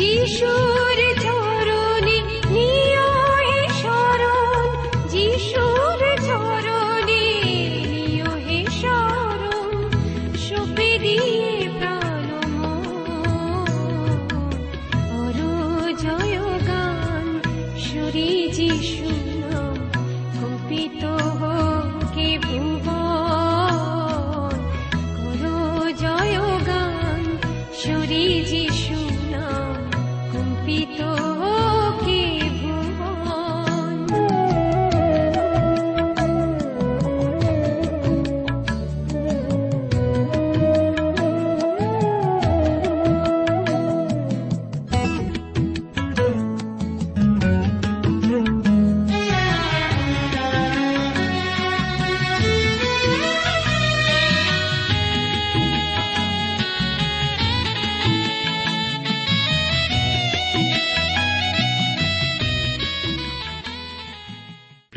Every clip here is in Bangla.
ीश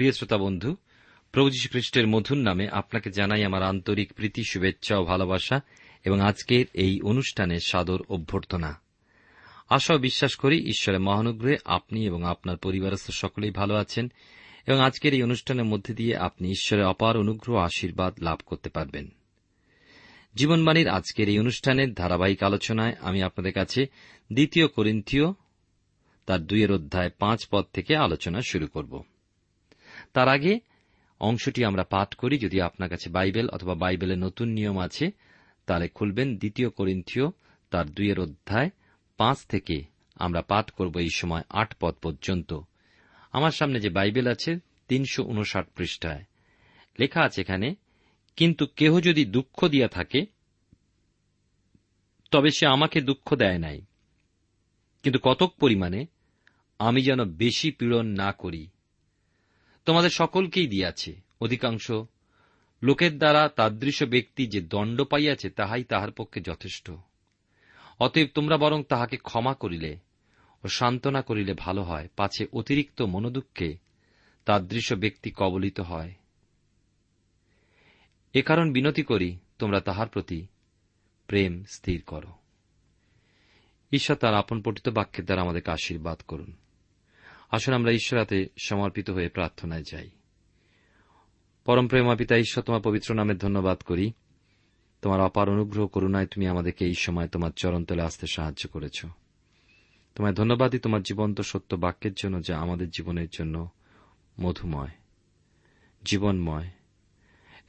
প্রিয় শ্রোতা বন্ধু, প্রভু খ্রিস্টের মধুর নামে আপনাকে জানাই আমার আন্তরিক প্রীতি, শুভেচ্ছা ও ভালোবাসা এবং আজকের এই অনুষ্ঠানের সাদর অভ্যর্থনা। আশা বিশ্বাস করি ঈশ্বরের মহানুগ্রহে আপনি এবং আপনার পরিবারস্থ সকলেই ভালো আছেন এবং আজকের এই অনুষ্ঠানের মধ্যে দিয়ে আপনি ঈশ্বরের অপার অনুগ্রহ আশীর্বাদ লাভ করতে পারবেন। জীবনবাণীর আজকের এই অনুষ্ঠানের ধারাবাহিক আলোচনায় আমি আপনাদের কাছে দ্বিতীয় করিন্থীয় তার দুইয়ের অধ্যায় পাঁচ পদ থেকে আলোচনা শুরু করব। তার আগে অংশটি আমরা পাঠ করি। যদি আপনার কাছে বাইবেল অথবা বাইবেলের নতুন নিয়ম আছে, তাহলে খুলবেন দ্বিতীয় করিন্থীয় তার দুইয়ের অধ্যায় পাঁচ থেকে আমরা পাঠ করব এই সময় আট পদ পর্যন্ত। আমার সামনে যে বাইবেল আছে, তিনশো উনষাট পৃষ্ঠায় লেখা আছে এখানে, কিন্তু কেহ যদি দুঃখ দিয়া থাকে, তবে সে আমাকে দুঃখ দেয় নাই। কিন্তু কতক পরিমাণে আমি যেন বেশি পীড়ন না করি। তোমাদের সকলকেই দিয়াছে। অধিকাংশ লোকের দ্বারা তাদৃশ ব্যক্তি যে দণ্ড পাইয়াছে, তাহাই তাহার পক্ষে যথেষ্ট। অতএব তোমরা বরং তাহাকে ক্ষমা করিলে ও সান্ত্বনা করিলে ভালো হয়। পাছে অতিরিক্ত মনোদুঃখে তাদৃশ ব্যক্তি কবলিত হয়। এ কারণ বিনতি করি, তোমরা তাহার প্রতি প্রেম স্থির করো। ঈশ্বর তার আপন পঠিত বাক্যের দ্বারা আমাদেরকে আশীর্বাদ করুন। আসুন আমরা ঈশ্বরাতে সমর্পিত হয়ে প্রার্থনায় যাই। পরম প্রেমা পিতা ঈশ্বর তোমার পবিত্র নামে ধন্যবাদ করি। তোমার অপার অনুগ্রহ করুণায় তুমি আমাদেরকে এই সময় তোমার চরণ চরণতলে আসতে সাহায্য করেছ। তোমায় ধন্যবাদই তোমার জীবন্ত সত্য বাক্যের জন্য যা আমাদের জীবনের জন্য মধুময়, জীবনময়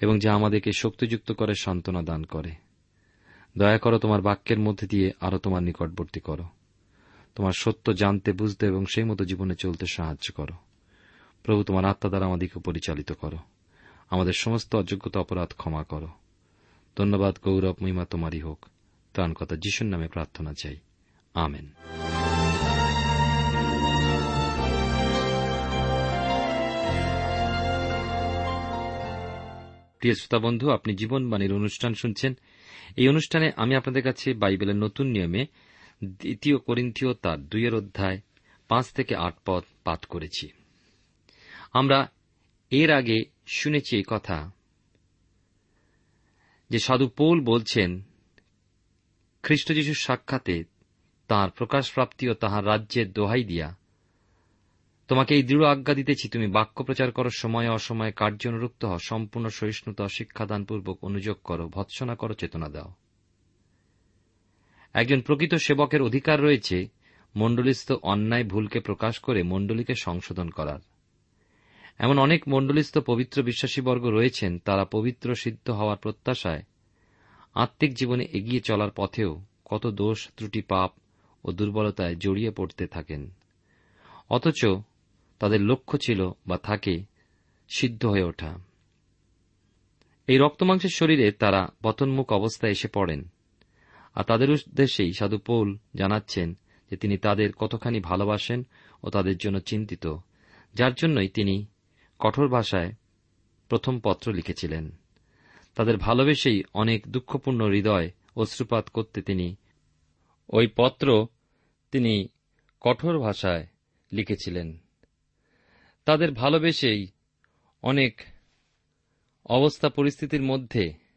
এবং যা আমাদেরকে শক্তিযুক্ত করে সান্ত্বনা দান করে। দয়া করো তোমার বাক্যের মধ্যে দিয়ে আরও তোমার নিকটবর্তী করো। তোমার সত্য জানতে, বুঝতে এবং সেই মতো জীবনে চলতে সাহায্য করো। প্রভু, তোমার আত্মা দ্বারা আমাদেরকে পরিচালিত করো। আমাদের সমস্ত অযোগ্যতা, অপরাধ ক্ষমা করো। ধন্যবাদ, গৌরব, মহিমা তোমারই হোক। ত্রাণকতা যিশুর নামে প্রার্থনা চাই। আমেন। প্রিয় শ্রোতা বন্ধু, আপনি জীবনবাণীর অনুষ্ঠান শুনছেন। এই অনুষ্ঠানে আমি আপনাদের কাছে বাইবেলের নতুন নিয়মে দ্বিতীয় করিন্থীয় তার দুইয়ের অধ্যায় পাঁচ থেকে আট পদ পাঠ করেছি। আমরা এর আগে শুনেছি এই কথা যে সাধু পৌল বলছেন, খ্রিস্ট যিশুর সাক্ষাতে তাঁর প্রকাশপ্রাপ্তি ও তাহার রাজ্যের দোহাই দিয়া, তোমাকে এই দৃঢ় আজ্ঞা দিতেছি, তুমি বাক্য প্রচার করো, সময় অসময়ে কার্য অনুরুক্ত হও, সম্পূর্ণ সহিষ্ণুতা, শিক্ষাদানপূর্বক অনুযোগ করো, ভৎসনা করো, চেতনা দাও। একজন প্রকৃত সেবকের অধিকার রয়েছে, মণ্ডলিস্থ অন্যায় ভুলকে প্রকাশ করে মণ্ডলীকে সংশোধন করার। এমন অনেক মণ্ডলিস্থ পবিত্র বিশ্বাসীবর্গ রয়েছেন, তারা পবিত্র সিদ্ধ হওয়ার প্রত্যাশায় আত্মিক জীবনে এগিয়ে চলার পথেও কত দোষ, ত্রুটি, পাপ ও দুর্বলতায় জড়িয়ে পড়তে থাকেন। অথচ তাদের লক্ষ্য ছিল বা থাকে সিদ্ধ হয়ে ওঠা। এই রক্তমাংসের শরীরে তারা পতনমুখ অবস্থায় এসে পড়েন। আর তাদের উদ্দেশ্যেই সাধু পৌল জানাচ্ছেন যে তিনি তাদের কতখানি ভালোবাসেন ও তাদের জন্য চিন্তিত, যার জন্যই তিনি কঠোর ভাষায় প্রথম পত্র লিখেছিলেন। তাদের ভালোবেসেই অনেক দুঃখপূর্ণ হৃদয় অশ্রুপাত করতে তিনি ওই পত্র তিনি কঠোর ভাষায় লিখেছিলেন। তাদের ভালোবেসেই অনেক অবস্থা পরিস্থিতির মধ্যে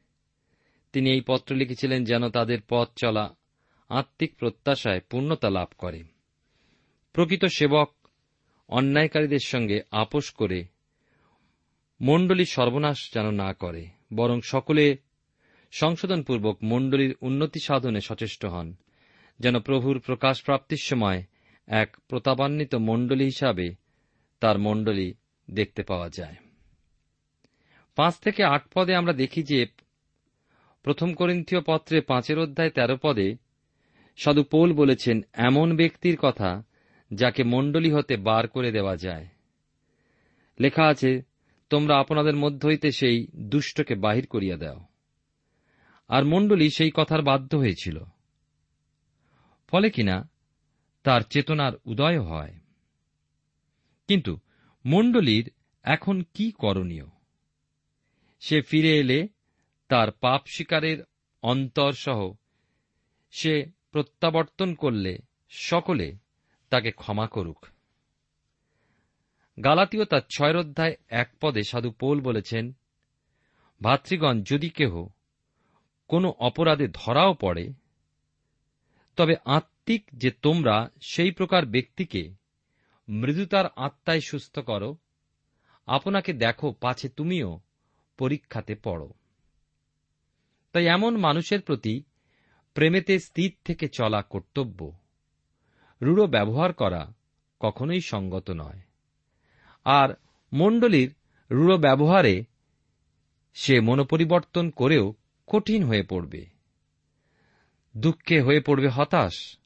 তিনি এই পত্র লিখেছিলেন, যেন তাদের পথ চলা আত্মিক প্রত্যাশায় পূর্ণতা লাভ করে। প্রকৃত সেবক অন্যায়কারীদের সঙ্গে আপোষ করে মণ্ডলী সর্বনাশ যেন না করে, বরং সকলে সংশোধনপূর্বক মণ্ডলীর উন্নতি সাধনে সচেষ্ট হন, যেন প্রভুর প্রকাশ প্রাপ্তির সময় এক প্রতাপান্বিত মণ্ডলী হিসাবে তার মণ্ডলী দেখতে পাওয়া যায়। পাঁচ থেকে আট পদে আমরা দেখি যে প্রথম করিন্থীয় পত্রে পাঁচের অধ্যায় তেরো পদে সাধু পৌল বলেছেন, এমন ব্যক্তির কথা যাকে মণ্ডলী হতে বার করে দেওয়া যায়। লেখা আছে, তোমরা আপনাদের মধ্য হইতে সেই দুষ্টকে বাহির করিয়া দাও। আর মণ্ডলী সেই কথার বাধ্য হয়েছিল। ফলে কিনা তার চেতনার উদয় হয়। কিন্তু মণ্ডলীর এখন কি করণীয়? সে ফিরে এলে তার পাপ শিকারের অন্তর সহ সে প্রত্যাবর্তন করলে সকলে তাকে ক্ষমা করুক। গালাতীয় তার ছয়ের অধ্যায় এক পদে সাধু পোল বলেছেন, ভাতৃগণ, যদি কেহ কোনো অপরাধে ধরাও পড়ে, তবে আত্মিক যে তোমরা সেই প্রকার ব্যক্তিকে মৃদুতার আত্মায় সুস্থ করো, আপনাকে দেখো পাছে তুমিও পরীক্ষাতে পড়ো। তাই এমন মানুষের প্রতি প্রেমেতে স্থির থেকে চলা কর্তব্য। রূঢ় ব্যবহার করা কখনোই সঙ্গত নয়। আর মণ্ডলীর রূঢ় ব্যবহারে সে মনোপরিবর্তন করেও কঠিন হয়ে পড়বে। দুঃখে হয়ে পড়বে হতাশ,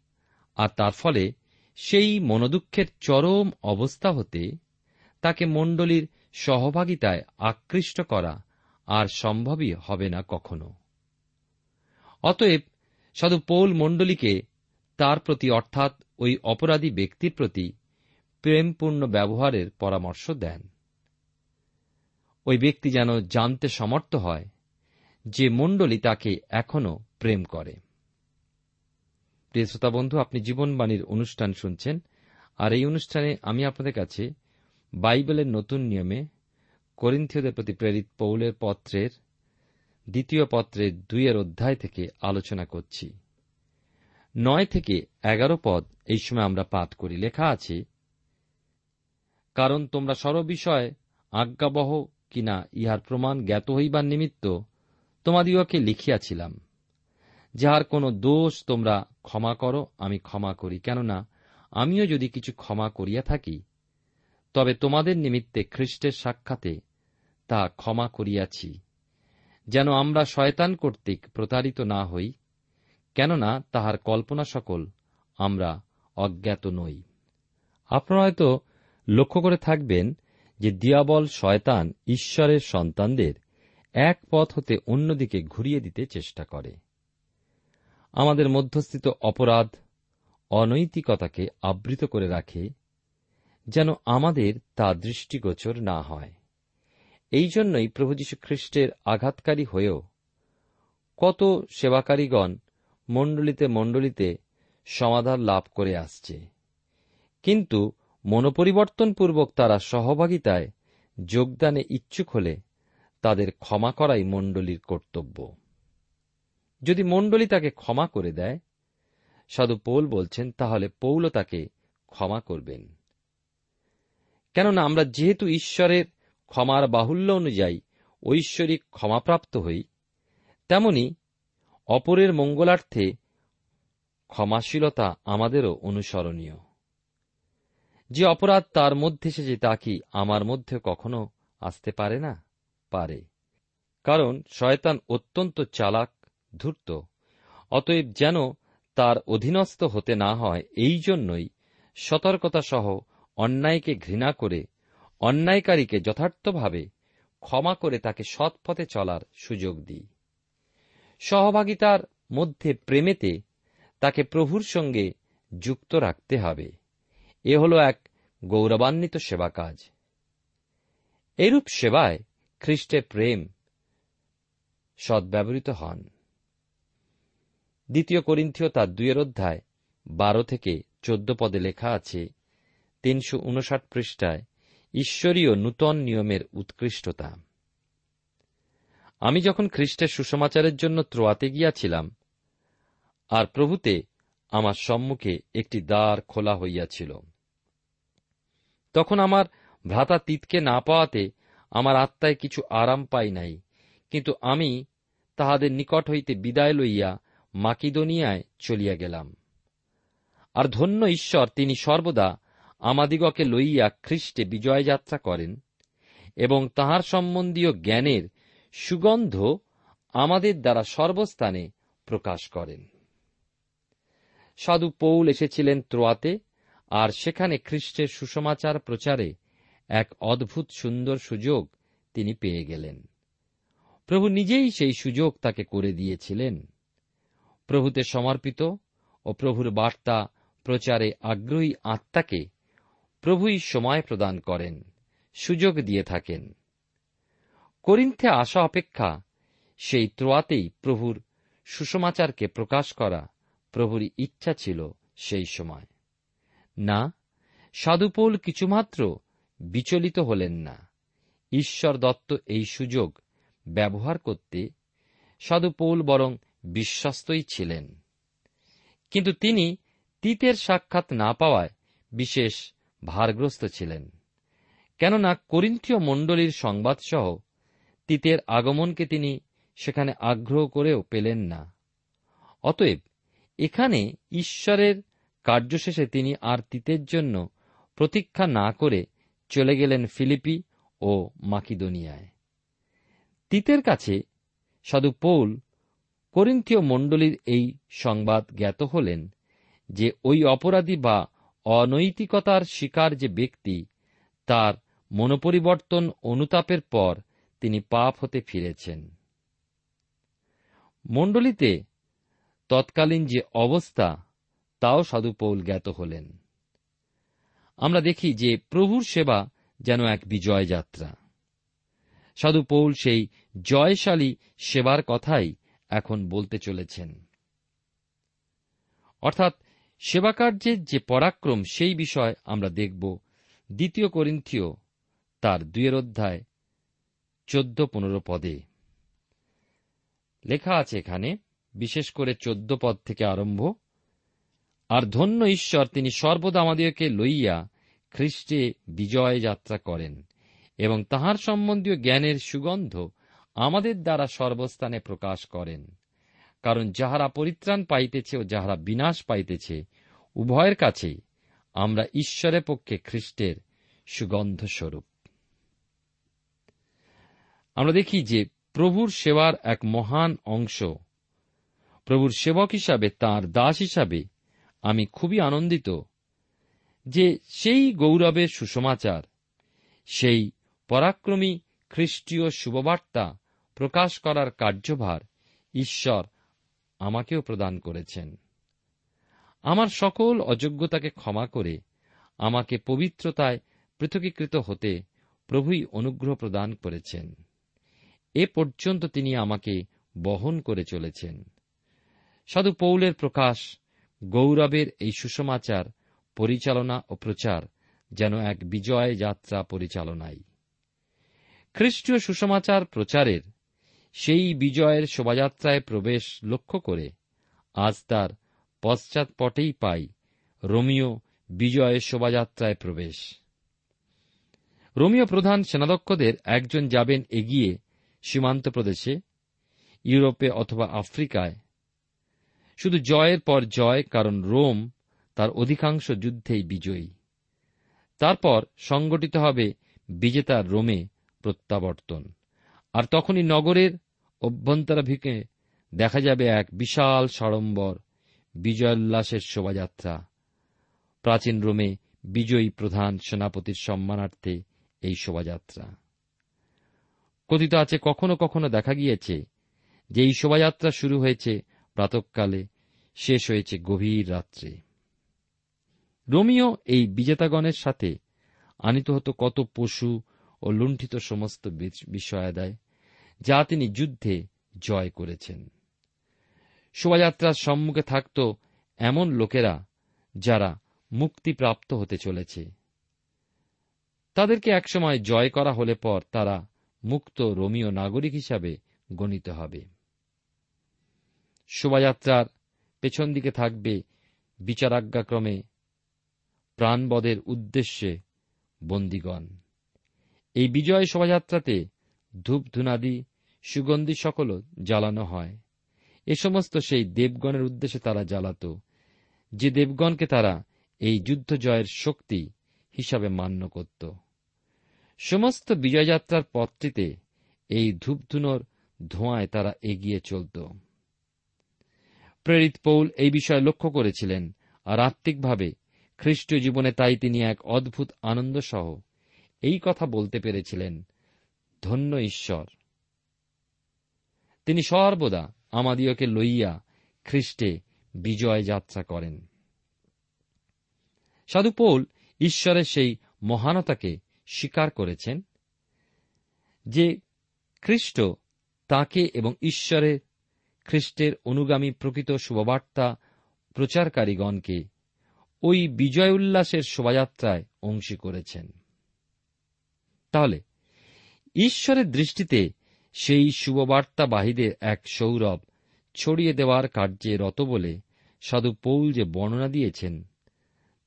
আর তার ফলে সেই মনোদুঃখের চরম অবস্থা হতে তাকে মণ্ডলীর সহভাগিতায় আকৃষ্ট করা আর সম্ভবই হবে না কখনো। অতএব সাধু পৌল মণ্ডলীকে তার প্রতি অর্থাৎ ওই অপরাধী ব্যক্তির প্রতি প্রেমপূর্ণ ব্যবহারের পরামর্শ দেন। ওই ব্যক্তি যেন জানতে সমর্থ হয় যে মণ্ডলী তাকে এখনও প্রেম করে। প্রিয় শ্রোতা বন্ধু, আপনি জীবনবাণীর অনুষ্ঠান শুনছেন, আর এই অনুষ্ঠানে আমি আপনাদের কাছে বাইবেলের নতুন নিয়মে করিন্থীয়দের প্রতি প্রেরিত পৌলের পত্রের দ্বিতীয় পত্রের দুইয়ের অধ্যায় থেকে আলোচনা করছি। নয় থেকে এগারো পদ এই সময় আমরা পাঠ করি। লেখা আছে, কারণ তোমরা সর্ববিষয় আজ্ঞাবহ কিনা ইহার প্রমাণ জ্ঞাত হইবার নিমিত্ত তোমাদিওকে লিখিয়াছিলাম। যাহার কোনো দোষ তোমরা ক্ষমা করো, আমি ক্ষমা করি। কেননা, আমিও যদি কিছু ক্ষমা করিয়া থাকি, তবে তোমাদের নিমিত্তে খ্রিস্টের সাক্ষাতে তা ক্ষমা করিয়াছি। যেন আমরা শয়তান কর্তৃক প্রতারিত না হই, কেননা তাহার কল্পনা সকল আমরা অজ্ঞাত নই। আপনারা হয়তো লক্ষ্য করে থাকবেন যে দিয়াবল শয়তান ঈশ্বরের সন্তানদের এক পথ হতে অন্যদিকে ঘুরিয়ে দিতে চেষ্টা করে। আমাদের মধ্যস্থিত অপরাধ অনৈতিকতাকে আবৃত করে রাখে, যেন আমাদের তা দৃষ্টিগোচর না হয়। এই জন্যই প্রভু যীশু খ্রিস্টের আঘাতকারী হয়েও কত সেবাকারীগণ মণ্ডলীতে মণ্ডলীতে সমাধান লাভ করে আসছে। কিন্তু মনোপরিবর্তনপূর্বক তারা সহভাগিতায় যোগদানে ইচ্ছুক হলে তাদের ক্ষমা করাই মণ্ডলীর কর্তব্য। যদি মণ্ডলী তাকে ক্ষমা করে দেয়, সাধু পৌল বলছেন, তাহলে পৌল তাকে ক্ষমা করবেন। কেননা আমরা যেহেতু ঈশ্বরের ক্ষমার বাহুল্য অনুযায়ী ঐশ্বরিক ক্ষমাপ্রাপ্ত হই। তেমনি অপরের মঙ্গলার্থে ক্ষমাশীলতা আমাদেরও অনুসরণীয়। যে অপরাধ তার মধ্যে এসেছে তা কি আমার মধ্যে কখনো আসতে পারে না? পারে। কারণ শয়তান অত্যন্ত চালাক, ধূর্ত। অতএব যেন তার অধীনস্থ হতে না হয়, এই জন্যই সতর্কতা সহ অন্যায়কে ঘৃণা করে অন্যায়কারীকে যথার্থভাবে ক্ষমা করে তাকে সৎ পথে চলার সুযোগ দিই। সহভাগিতার মধ্যে প্রেমেতে তাকে প্রভুর সঙ্গে যুক্ত রাখতে হবে। এ হল এক গৌরবান্বিত সেবা কাজ। এরূপ সেবায় খ্রিস্টের প্রেম সদ্ব্যবহৃত হন। দ্বিতীয় করিন্থীয় তার দুয়ের অধ্যায় বারো থেকে চোদ্দ পদে লেখা আছে, তিনশো উনষাট পৃষ্ঠায় ঈশ্বরীয় নূতন নিয়মের উৎকৃষ্টতা। আমি যখন খ্রিস্টের সুসমাচারের জন্য ত্রোয়াতে গিয়াছিলাম, আর প্রভুতে আমার সম্মুখে একটি দ্বার খোলা হইয়াছিল। তখন আমার ভ্রাতা তিতকে না পাওয়াতে আমার আত্মায় কিছু আরাম পাই নাই, কিন্তু আমি তাহাদের নিকট হইতে বিদায় লইয়া মাকিদনিয়ায় চলিয়া গেলাম। আর ধন্য ঈশ্বর, তিনি সর্বদা আমাদিগকে লইয়া খ্রিস্টে বিজয়যাত্রা করেন এবং তাহার সম্বন্ধীয় জ্ঞানের সুগন্ধ আমাদের দ্বারা সর্বস্থানে প্রকাশ করেন। সাধু পৌল এসেছিলেন ত্রোয়াতে আর সেখানে খ্রিস্টের সুসমাচার প্রচারে এক অদ্ভুত সুন্দর সুযোগ তিনি পেয়ে গেলেন। প্রভু নিজেই সেই সুযোগ তাকে করে দিয়েছিলেন। প্রভুতে সমর্পিত ও প্রভুর বার্তা প্রচারে আগ্রহী আত্মাকে প্রভুই সময় প্রদান করেন, সুযোগ দিয়ে থাকেন। করিন্থে আসা অপেক্ষা সেই ত্রোয়াতেই প্রভুর সুসমাচারকে প্রকাশ করা প্রভুর ইচ্ছা ছিল সেই সময়। না, সাধুপৌল কিছুমাত্র বিচলিত হলেন না। ঈশ্বর দত্ত এই সুযোগ ব্যবহার করতে সাধুপৌল বরং বিশ্বস্তই ছিলেন। কিন্তু তিনি তিতের সাক্ষাৎ না পাওয়ায় বিশেষ ভারগ্রস্ত ছিলেন। কেননা করিন্থীয় মণ্ডলীর সংবাদসহ তিতের আগমনকে তিনি সেখানে আগ্রহ করেও পেলেন না। অতএব এখানে ঈশ্বরের কার্যশেষে তিনি আর তিতের জন্য প্রতীক্ষা না করে চলে গেলেন ফিলিপি ও মাকিদোনিয়ায়। তিতের কাছে সাধু পৌল করিন্থীয় মণ্ডলীর এই সংবাদ জ্ঞাত হলেন যে ওই অপরাধী বা অনৈতিকতার শিকার যে ব্যক্তি, তার মনোপরিবর্তন অনুতাপের পর তিনি পাপ হতে ফিরেছেন। মণ্ডলীতে তৎকালীন যে অবস্থা, তাও সাধুপৌল জ্ঞাত হলেন। আমরা দেখি যে প্রভুর সেবা যেন এক বিজয় যাত্রা সাধু পৌল সেই জয়শালী সেবার কথাই এখন বলতে চলেছেন। অর্থাৎ সেবাকার্যের যে পরাক্রম, সেই বিষয় আমরা দেখব। দ্বিতীয় করিন্থীয়, তার দুয়ের অধ্যায় চোদ্দ পনেরো পদে। লেখা আছে এখানে, বিশেষ করে চোদ্দ পদ থেকে আরম্ভ, আর ধন্য ঈশ্বর, তিনি সর্বদা আমাদেরকে লইয়া খ্রিস্টে বিজয় যাত্রা করেন, এবং তাহার সম্বন্ধীয় জ্ঞানের সুগন্ধ আমাদের দ্বারা সর্বস্থানে প্রকাশ করেন। কারণ যাহারা পরিত্রাণ পাইতেছে ও যাহারা বিনাশ পাইতেছে, উভয়ের কাছেই আমরা ঈশ্বরের পক্ষে খ্রিস্টের সুগন্ধ স্বরূপ আমরা দেখি যে প্রভুর সেবার এক মহান অংশ, প্রভুর সেবক হিসাবে তার দাস হিসাবে আমি খুবই আনন্দিত যে সেই গৌরবের সুসমাচার, সেই পরাক্রমী খ্রিস্টীয় শুভবার্তা প্রকাশ করার কার্যভার ঈশ্বর আমাকেও প্রদান করেছেন। আমার সকল অযোগ্যতাকে ক্ষমা করে আমাকে পবিত্রতায় পৃথকীকৃত হতে প্রভুই অনুগ্রহ প্রদান করেছেন। এ পর্যন্ত তিনি আমাকে বহন করে চলেছেন। সাধু পৌলের প্রকাশ, গৌরবের এই সুসমাচার পরিচালনা ও প্রচার যেন এক বিজয় যাত্রা পরিচালনাই খ্রিস্টীয় সুসমাচার প্রচারের সেই বিজয়ের শোভাযাত্রায় প্রবেশ লক্ষ্য করে আজ তার পশ্চাৎপটেই পাই রোমিও বিজয়ের শোভাযাত্রায় প্রবেশ। রোমিও প্রধান সেনাধ্যক্ষদের একজন যাবেন এগিয়ে সীমান্ত প্রদেশে, ইউরোপে অথবা আফ্রিকায়। শুধু জয়ের পর জয়, কারণ রোম তার অধিকাংশ যুদ্ধেই বিজয়ী। তারপর সংগঠিত হবে বিজেতার রোমে প্রত্যাবর্তন। আর তখনই নগরের অভ্যন্তরাভিকে দেখা যাবে এক বিশাল সড়ম্বর, বিজয়োল্লাসের শোভাযাত্রা। প্রাচীন রোমে বিজয়ী প্রধান সেনাপতির সম্মানার্থে এই শোভাযাত্রা। কথিত আছে, কখনো কখনো দেখা গিয়েছে যে এই শোভাযাত্রা শুরু হয়েছে প্রাতকালে, শেষ হয়েছে গভীর রাত্রে। রোমিও এই বিজেতাগণের সাথে আনিত হতো কত পশু ও লুণ্ঠিত সমস্ত বিষয় বিষয়াদায় যা তিনি যুদ্ধে জয় করেছেন। শোভাযাত্রার সম্মুখে থাকত এমন লোকেরা যারা মুক্তিপ্রাপ্ত হতে চলেছে। তাদেরকে একসময় জয় করা হলে পর তারা মুক্ত রোমীয় নাগরিক হিসাবে গণিত হবে। শোভাযাত্রার পেছন দিকে থাকবে বিচারাজ্ঞাক্রমে প্রাণবদের উদ্দেশ্যে বন্দীগণ। এই বিজয় শোভাযাত্রাতে ধূপ ধুনাদি সুগন্ধি সকল জ্বালানো হয়। এ সমস্ত সেই দেবগণের উদ্দেশ্যে তারা জ্বালাত, যে দেবগণকে তারা এই যুদ্ধ জয়ের শক্তি হিসাবে মান্য করত। সমস্ত বিজয়যাত্রার পথটিতে এই ধূপধুনোর ধোঁয়ায় তারা এগিয়ে চলত। প্রেরিত পৌল এই বিষয়ে লক্ষ্য করেছিলেন আর আত্মিকভাবে খ্রিস্টীয় জীবনে তাই তিনি এক অদ্ভুত আনন্দ সহ এই কথা বলতে পেরেছিলেন ধন্য ঈশ্বর। তিনি সর্বদা আমাদিওকে লইয়া খ্রিস্টে বিজয় যাত্রা করেন। সাধু পৌল ঈশ্বরের সেই মহানতাকে স্বীকার করেছেন যে খ্রিস্ট তাকে এবং ঈশ্বরের খ্রিস্টের অনুগামী প্রকৃত শুভবার্তা প্রচারকারীগণকে ওই বিজয় উল্লাসের শোভাযাত্রায় অংশী করেছেন। তাহলে ঈশ্বরের দৃষ্টিতে সেই শুভবার্তাবাহীদের এক সৌরভ ছড়িয়ে দেওয়ার কার্যে রত বলে সাধু পৌল যে বর্ণনা দিয়েছেন,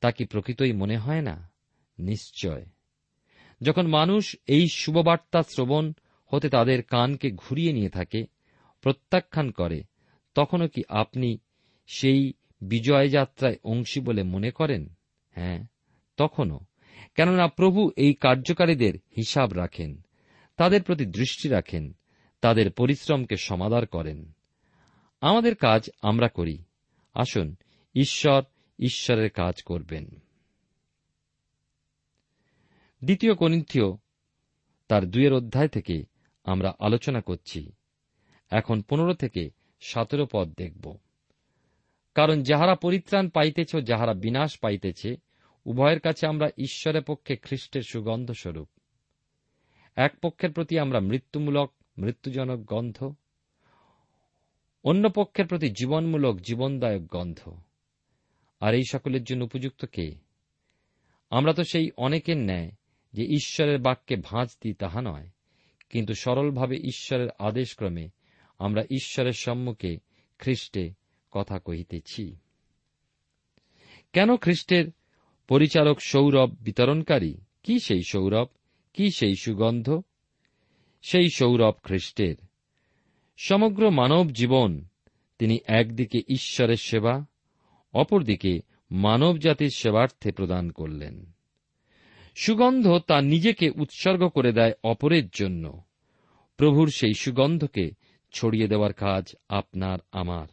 তা কি প্রকৃতই মনে হয় না? নিশ্চয়। যখন মানুষ এই শুভবার্তা শ্রবণ হতে তাদের কানকে ঘুরিয়ে নিয়ে থাকে, প্রত্যাখ্যান করে, তখনও কি আপনি সেই বিজয় যাত্রায় অংশী বলে মনে করেন? হ্যাঁ তখনও। কেননা প্রভু এই কার্যকারীদের হিসাব রাখেন। তাদের প্রতি দৃষ্টি রাখেন, তাদের পরিশ্রমকে সমাদার করেন। আমাদের কাজ আমরা করি। আসুন, ঈশ্বর ঈশ্বরের কাজ করবেন। দ্বিতীয় কনিন্থীয় তার দুয়ের অধ্যায় থেকে আমরা আলোচনা করছি। এখন পনেরো থেকে সতেরো পদ দেখব। কারণ যাহারা পরিত্রাণ পাইতেছ যাহারা বিনাশ পাইতেছে, উভয়ের কাছে আমরা ঈশ্বরের পক্ষে খ্রিস্টের সুগন্ধ স্বরূপ এক পক্ষের প্রতি আমরা মৃত্যুমূলক, মৃত্যুজনক গন্ধ, অন্য পক্ষের প্রতি জীবনমূলক, জীবনদায়ক গন্ধ। আর এই সকলের জন্য উপযুক্ত কে? আমরা তো সেই অনেকের ন্যায় যে ঈশ্বরের বাক্যে ভাঁজ দিই তাহা নয়, কিন্তু সরলভাবে ঈশ্বরের আদেশক্রমে আমরা ঈশ্বরের সম্মুখে খ্রিস্টে কথা কহিতেছি। কেন খ্রিস্টের পরিচালক সৌরভ বিতরণকারী? কি সেই সৌরভ? কি সেই সুগন্ধ? সেই সৌরভ খ্রিস্টের। সমগ্র মানব জীবন তিনি একদিকে ঈশ্বরের সেবা, অপরদিকে মানব জাতির সেবার্থে প্রদান করলেন। সুগন্ধ তা নিজেকে উৎসর্গ করে দেয় অপরের জন্য। প্রভুর সেই সুগন্ধকে ছড়িয়ে দেওয়ার কাজ আপনার, আমার।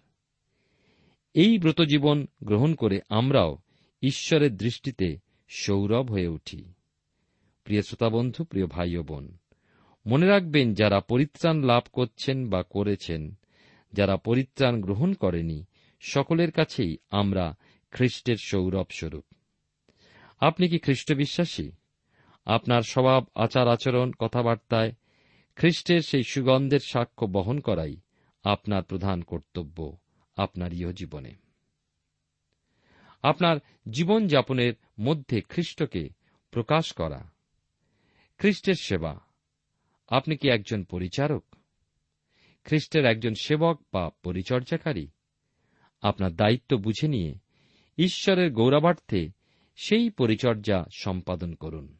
এই ব্রতজীবন গ্রহণ করে আমরাও ঈশ্বরের দৃষ্টিতে সৌরভ হয়ে উঠি। প্রিয় শ্রোতাবন্ধু, প্রিয় ভাই ও বোন, মনে রাখবেন যারা পরিত্রাণ লাভ করছেন বা করেছেন, যারা পরিত্রাণ গ্রহণ করেনি, সকলের কাছেই আমরা খ্রিস্টের সৌরভ স্বরূপ। আপনি কি খ্রিস্ট বিশ্বাসী? আপনার স্বভাব, আচার, আচরণ, কথাবার্তায় খ্রিস্টের সেই সুগন্ধের সাক্ষ্য বহন করাই আপনার প্রধান কর্তব্য আপনার ইহ জীবনে আপনার জীবনযাপনের মধ্যে খ্রিস্টকে প্রকাশ করা খ্রিস্টের সেবা। আপনি কি একজন পরিচারক? খ্রিস্টের একজন সেবক বা পরিচর্যাকারী। আপনার দায়িত্ব বুঝে নিয়ে ঈশ্বরের গৌরবার্থে সেই পরিচর্যা সম্পাদন করুন।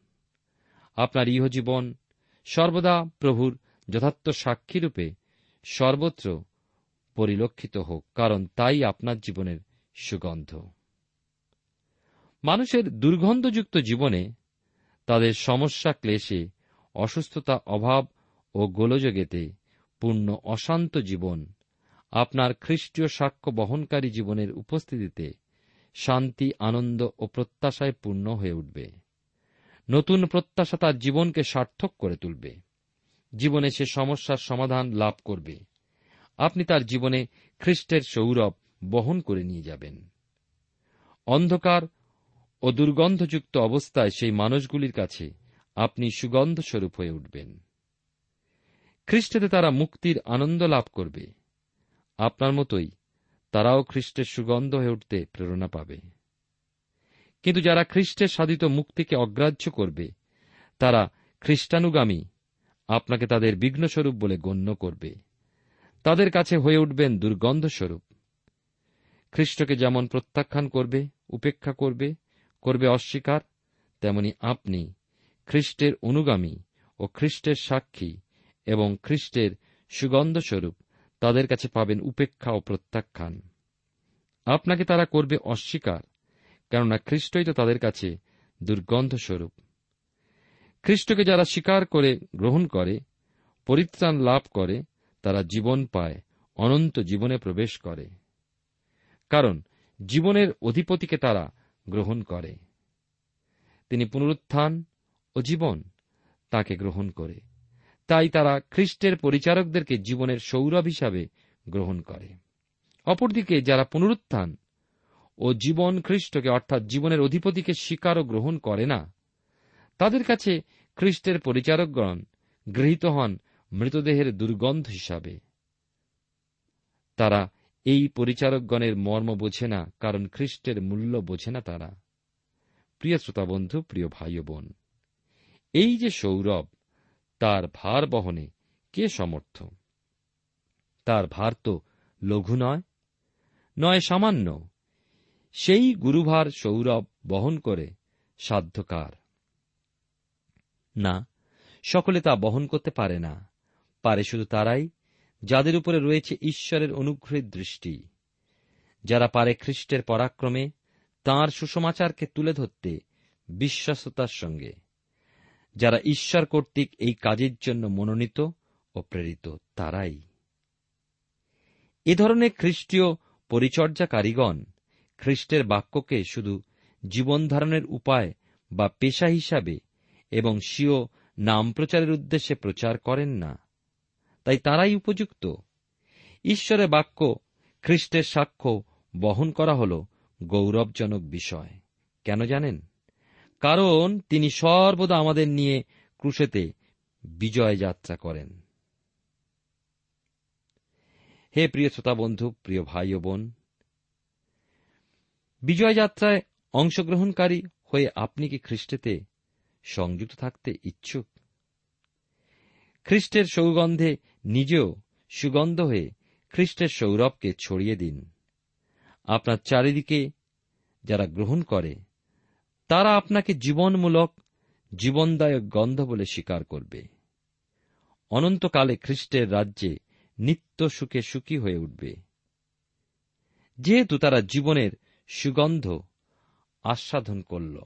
আপনার ইহজীবন সর্বদা প্রভুর যথার্থ সাক্ষীরূপে সর্বত্র পরিলক্ষিত হোক, কারণ তাই আপনার জীবনের সুগন্ধ। মানুষের দুর্গন্ধযুক্ত জীবনে তাদের সমস্যা ক্লেশে, অসুস্থতা অভাব ও গোলযোগেতে পূর্ণ অশান্ত জীবন। আপনার খ্রিস্টীয় সাক্ষ্য বহনকারী জীবনের উপস্থিতিতে শান্তি, আনন্দ ও প্রত্যাশায় পূর্ণ হয়ে উঠবে। নতুন প্রত্যাশা তার জীবনকে সার্থক করে তুলবে। জীবনে সে সমস্যার সমাধান লাভ করবে। আপনি তার জীবনে খ্রিস্টের সৌরভ বহন করে নিয়ে যাবেন। অন্ধকার ও দুর্গন্ধযুক্ত অবস্থায় সেই মানুষগুলির কাছে আপনি সুগন্ধস্বরূপ হয়ে উঠবেন। খ্রিস্টেতে তারা মুক্তির আনন্দ লাভ করবে। আপনার মতোই তারাও খ্রিস্টের সুগন্ধ হয়ে উঠতে প্রেরণা পাবে। কিন্তু যারা খ্রিস্টের সাধিত মুক্তিকে অগ্রাহ্য করবে, তারা খ্রিস্টানুগামী, আপনাকে তাদের বিঘ্নস্বরূপ বলে গণ্য করবে। তাদের কাছে হয়ে উঠবেন দুর্গন্ধস্বরূপ। খ্রিস্টকে যেমন প্রত্যাখ্যান করবে, উপেক্ষা করবে করবে অস্বীকার, তেমনি আপনি খ্রিস্টের অনুগামী ও খ্রিস্টের সাক্ষী এবং খ্রিস্টের সুগন্ধস্বরূপ তাদের কাছে পাবেন উপেক্ষা ও প্রত্যাখ্যান। আপনাকে তারা করবে অস্বীকার, কেননা খ্রিস্টই তো তাদের কাছে দুর্গন্ধস্বরূপ। খ্রিস্টকে যারা স্বীকার করে গ্রহণ করে, পরিত্রাণ লাভ করে, তারা জীবন পায়, অনন্ত জীবনে প্রবেশ করে। কারণ জীবনের অধিপতিকে তারা গ্রহণ করে। তিনি পুনরুত্থান ও জীবন তাকে গ্রহণ করে। তাই তারা খ্রিস্টের পরিচারকদেরকে জীবনের সৌরভ হিসাবে গ্রহণ করে। অপরদিকে যারা পুনরুত্থান ও জীবন খ্রিস্টকে অর্থাৎ জীবনের অধিপতিকে স্বীকার ও গ্রহণ করে না, তাদের কাছে খ্রিস্টের পরিচারকগণ গৃহীত হন মৃতদেহের দুর্গন্ধ হিসাবে। তারা এই পরিচারকগণের মর্ম বোঝে না, কারণ খ্রিস্টের মূল্য বোঝে না তারা। প্রিয় শ্রোতা বন্ধু প্রিয় ভাই বোন এই যে সৌরভ, তার ভার বহনে কে সমর্থ? তার ভার তো লঘু নয় নয় সামান্য। সেই গুরুভার সৌরভ বহন করে সাধ্যকার। না, সকলে তা বহন করতে পারে না, পারে শুধু তারাই যাদের উপরে রয়েছে ঈশ্বরের অনুগ্রহের দৃষ্টি। যারা পারে খ্রিস্টের পরাক্রমে, তাঁর সুসমাচারকে তুলে ধরতে বিশ্বাসতার সঙ্গে। যারা ঈশ্বর কর্তৃক এই কাজের জন্য মনোনীত ও প্রেরিত, তারাই। এ ধরনের খ্রিস্টীয় পরিচর্যাকারীগণ খ্রিস্টের বাক্যকে শুধু জীবনধারণের উপায় বা পেশা হিসাবে এবং স্বীয় নাম প্রচারের উদ্দেশ্যে প্রচার করেন না। তাই তারাই উপযুক্ত। ঈশ্বরের বাক্য, খ্রিস্টের সাক্ষ্য বহন করা হল গৌরবজনক বিষয়। কেন জানেন? কারণ তিনি সর্বদা আমাদের নিয়ে ক্রুশেতে বিজয় যাত্রা করেন। হে প্রিয় শ্রোতা বন্ধু প্রিয় ভাই ও বোন, বিজয় যাত্রায় অংশগ্রহণকারী হয়ে আপনি কি খ্রিস্টেতে সংযুক্ত থাকতে ইচ্ছুক? খ্রিস্টের সৌগন্ধে নিজেও সুগন্ধ হয়ে খ্রিস্টের সৌরভকে ছড়িয়ে দিন। আপনার চারিদিকে যারা গ্রহণ করে, তারা আপনাকে জীবনমূলক, জীবনদায়ক গন্ধ বলে স্বীকার করবে। অনন্তকালে খ্রিস্টের রাজ্যে নিত্য সুখে সুখী হয়ে উঠবে। যেহেতু তারা জীবনের সুগন্ধ আস্বাদন করল।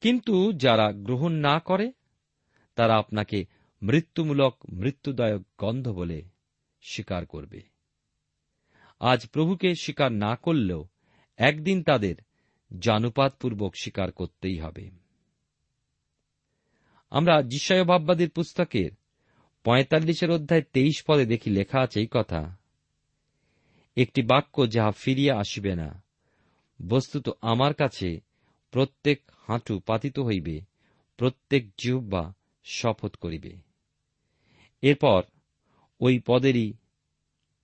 কিন্তু যারা গ্রহণ না করে তারা আপনাকে মৃত্যুমূলক, মৃত্যুদায়ক গন্ধ বলে স্বীকার করবে। আজ প্রভুকে স্বীকার না করলেও একদিন তাদের জানুপাতপূর্বক স্বীকার করতেই হবে। আমরা যিশয় ভাববাদীর পুস্তকের পঁয়তাল্লিশের অধ্যায় তেইশ পদে দেখি লেখা আছে এই কথা, একটি বাক্য যাহা ফিরিয়া আসিবে না, বস্তুত আমার কাছে প্রত্যেক হাঁটু পাতিত হইবে, প্রত্যেক জিহ্বা শপথ করিবে। এরপর ওই পদেরই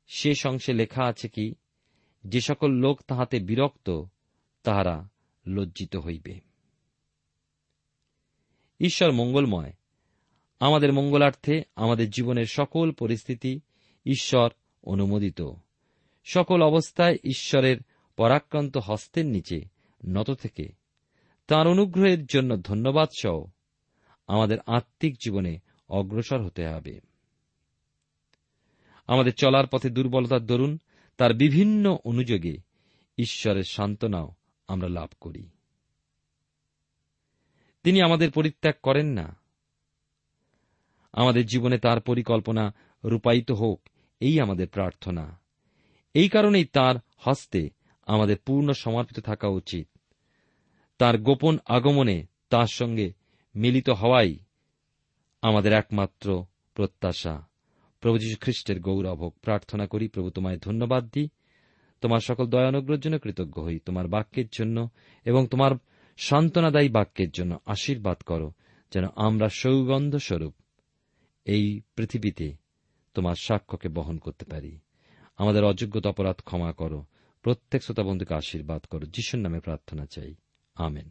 শেষ অংশে লেখা আছে কি, যে সকল লোক তাহাতে বিরক্ত, তাহারা লজ্জিত হইবে। ঈশ্বর মঙ্গলময়। আমাদের মঙ্গলার্থে আমাদের জীবনের সকল পরিস্থিতি ঈশ্বর অনুমোদিত। সকল অবস্থায় ঈশ্বরের পরাক্রান্ত হস্তের নিচে নত থেকে তাঁর অনুগ্রহের জন্য ধন্যবাদ সহ আমাদের আত্মিক জীবনে অগ্রসর হতে হবে। আমাদের চলার পথে দুর্বলতার দরুন, তার বিভিন্ন অনুযোগে ঈশ্বরের সান্ত্বনাও আমরা লাভ করি। তিনি আমাদের পরিত্যাগ করেন না। আমাদের জীবনে তার পরিকল্পনা রূপায়িত হোক, এই আমাদের প্রার্থনা। এই কারণেই তার হস্তে আমাদের পূর্ণ সমর্পিত থাকা উচিত। তার গোপন আগমনে তার সঙ্গে মিলিত হওয়াই আমাদের একমাত্র প্রত্যাশা। প্রভু যীশু খ্রিস্টের গৌরব হোক। প্রার্থনা করি, প্রভু তোমায় ধন্যবাদ দিই। তোমার সকল দয়ানুগ্রহের জন্য কৃতজ্ঞ হই। তোমার বাক্যের জন্য এবং তোমার সান্ত্বনাদায়ী বাক্যের জন্য আশীর্বাদ করো, যেন আমরা সৌগন্ধ স্বরূপ এই পৃথিবীতে তোমার সাক্ষ্যকে বহন করতে পারি। আমাদের অযোগ্যতা অপরাধ ক্ষমা করো। প্রত্যেক শ্রোতা বন্ধুকে আশীর্বাদ করো। যিশুর নামে প্রার্থনা চাই। আমেন।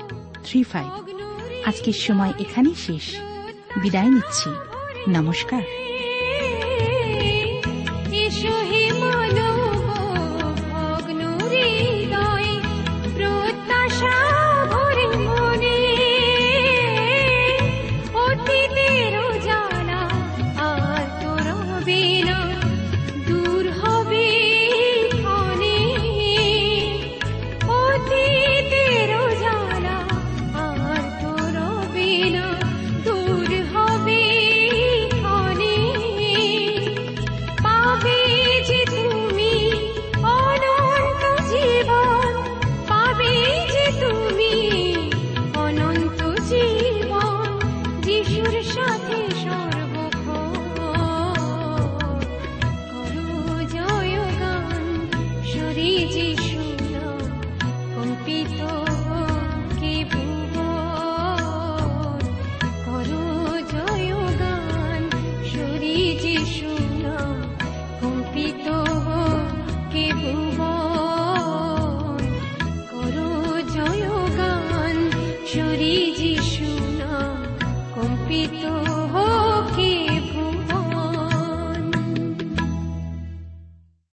three five. আজকের সময় এখানেই শেষ। বিদায় নিচ্ছি। নমস্কার।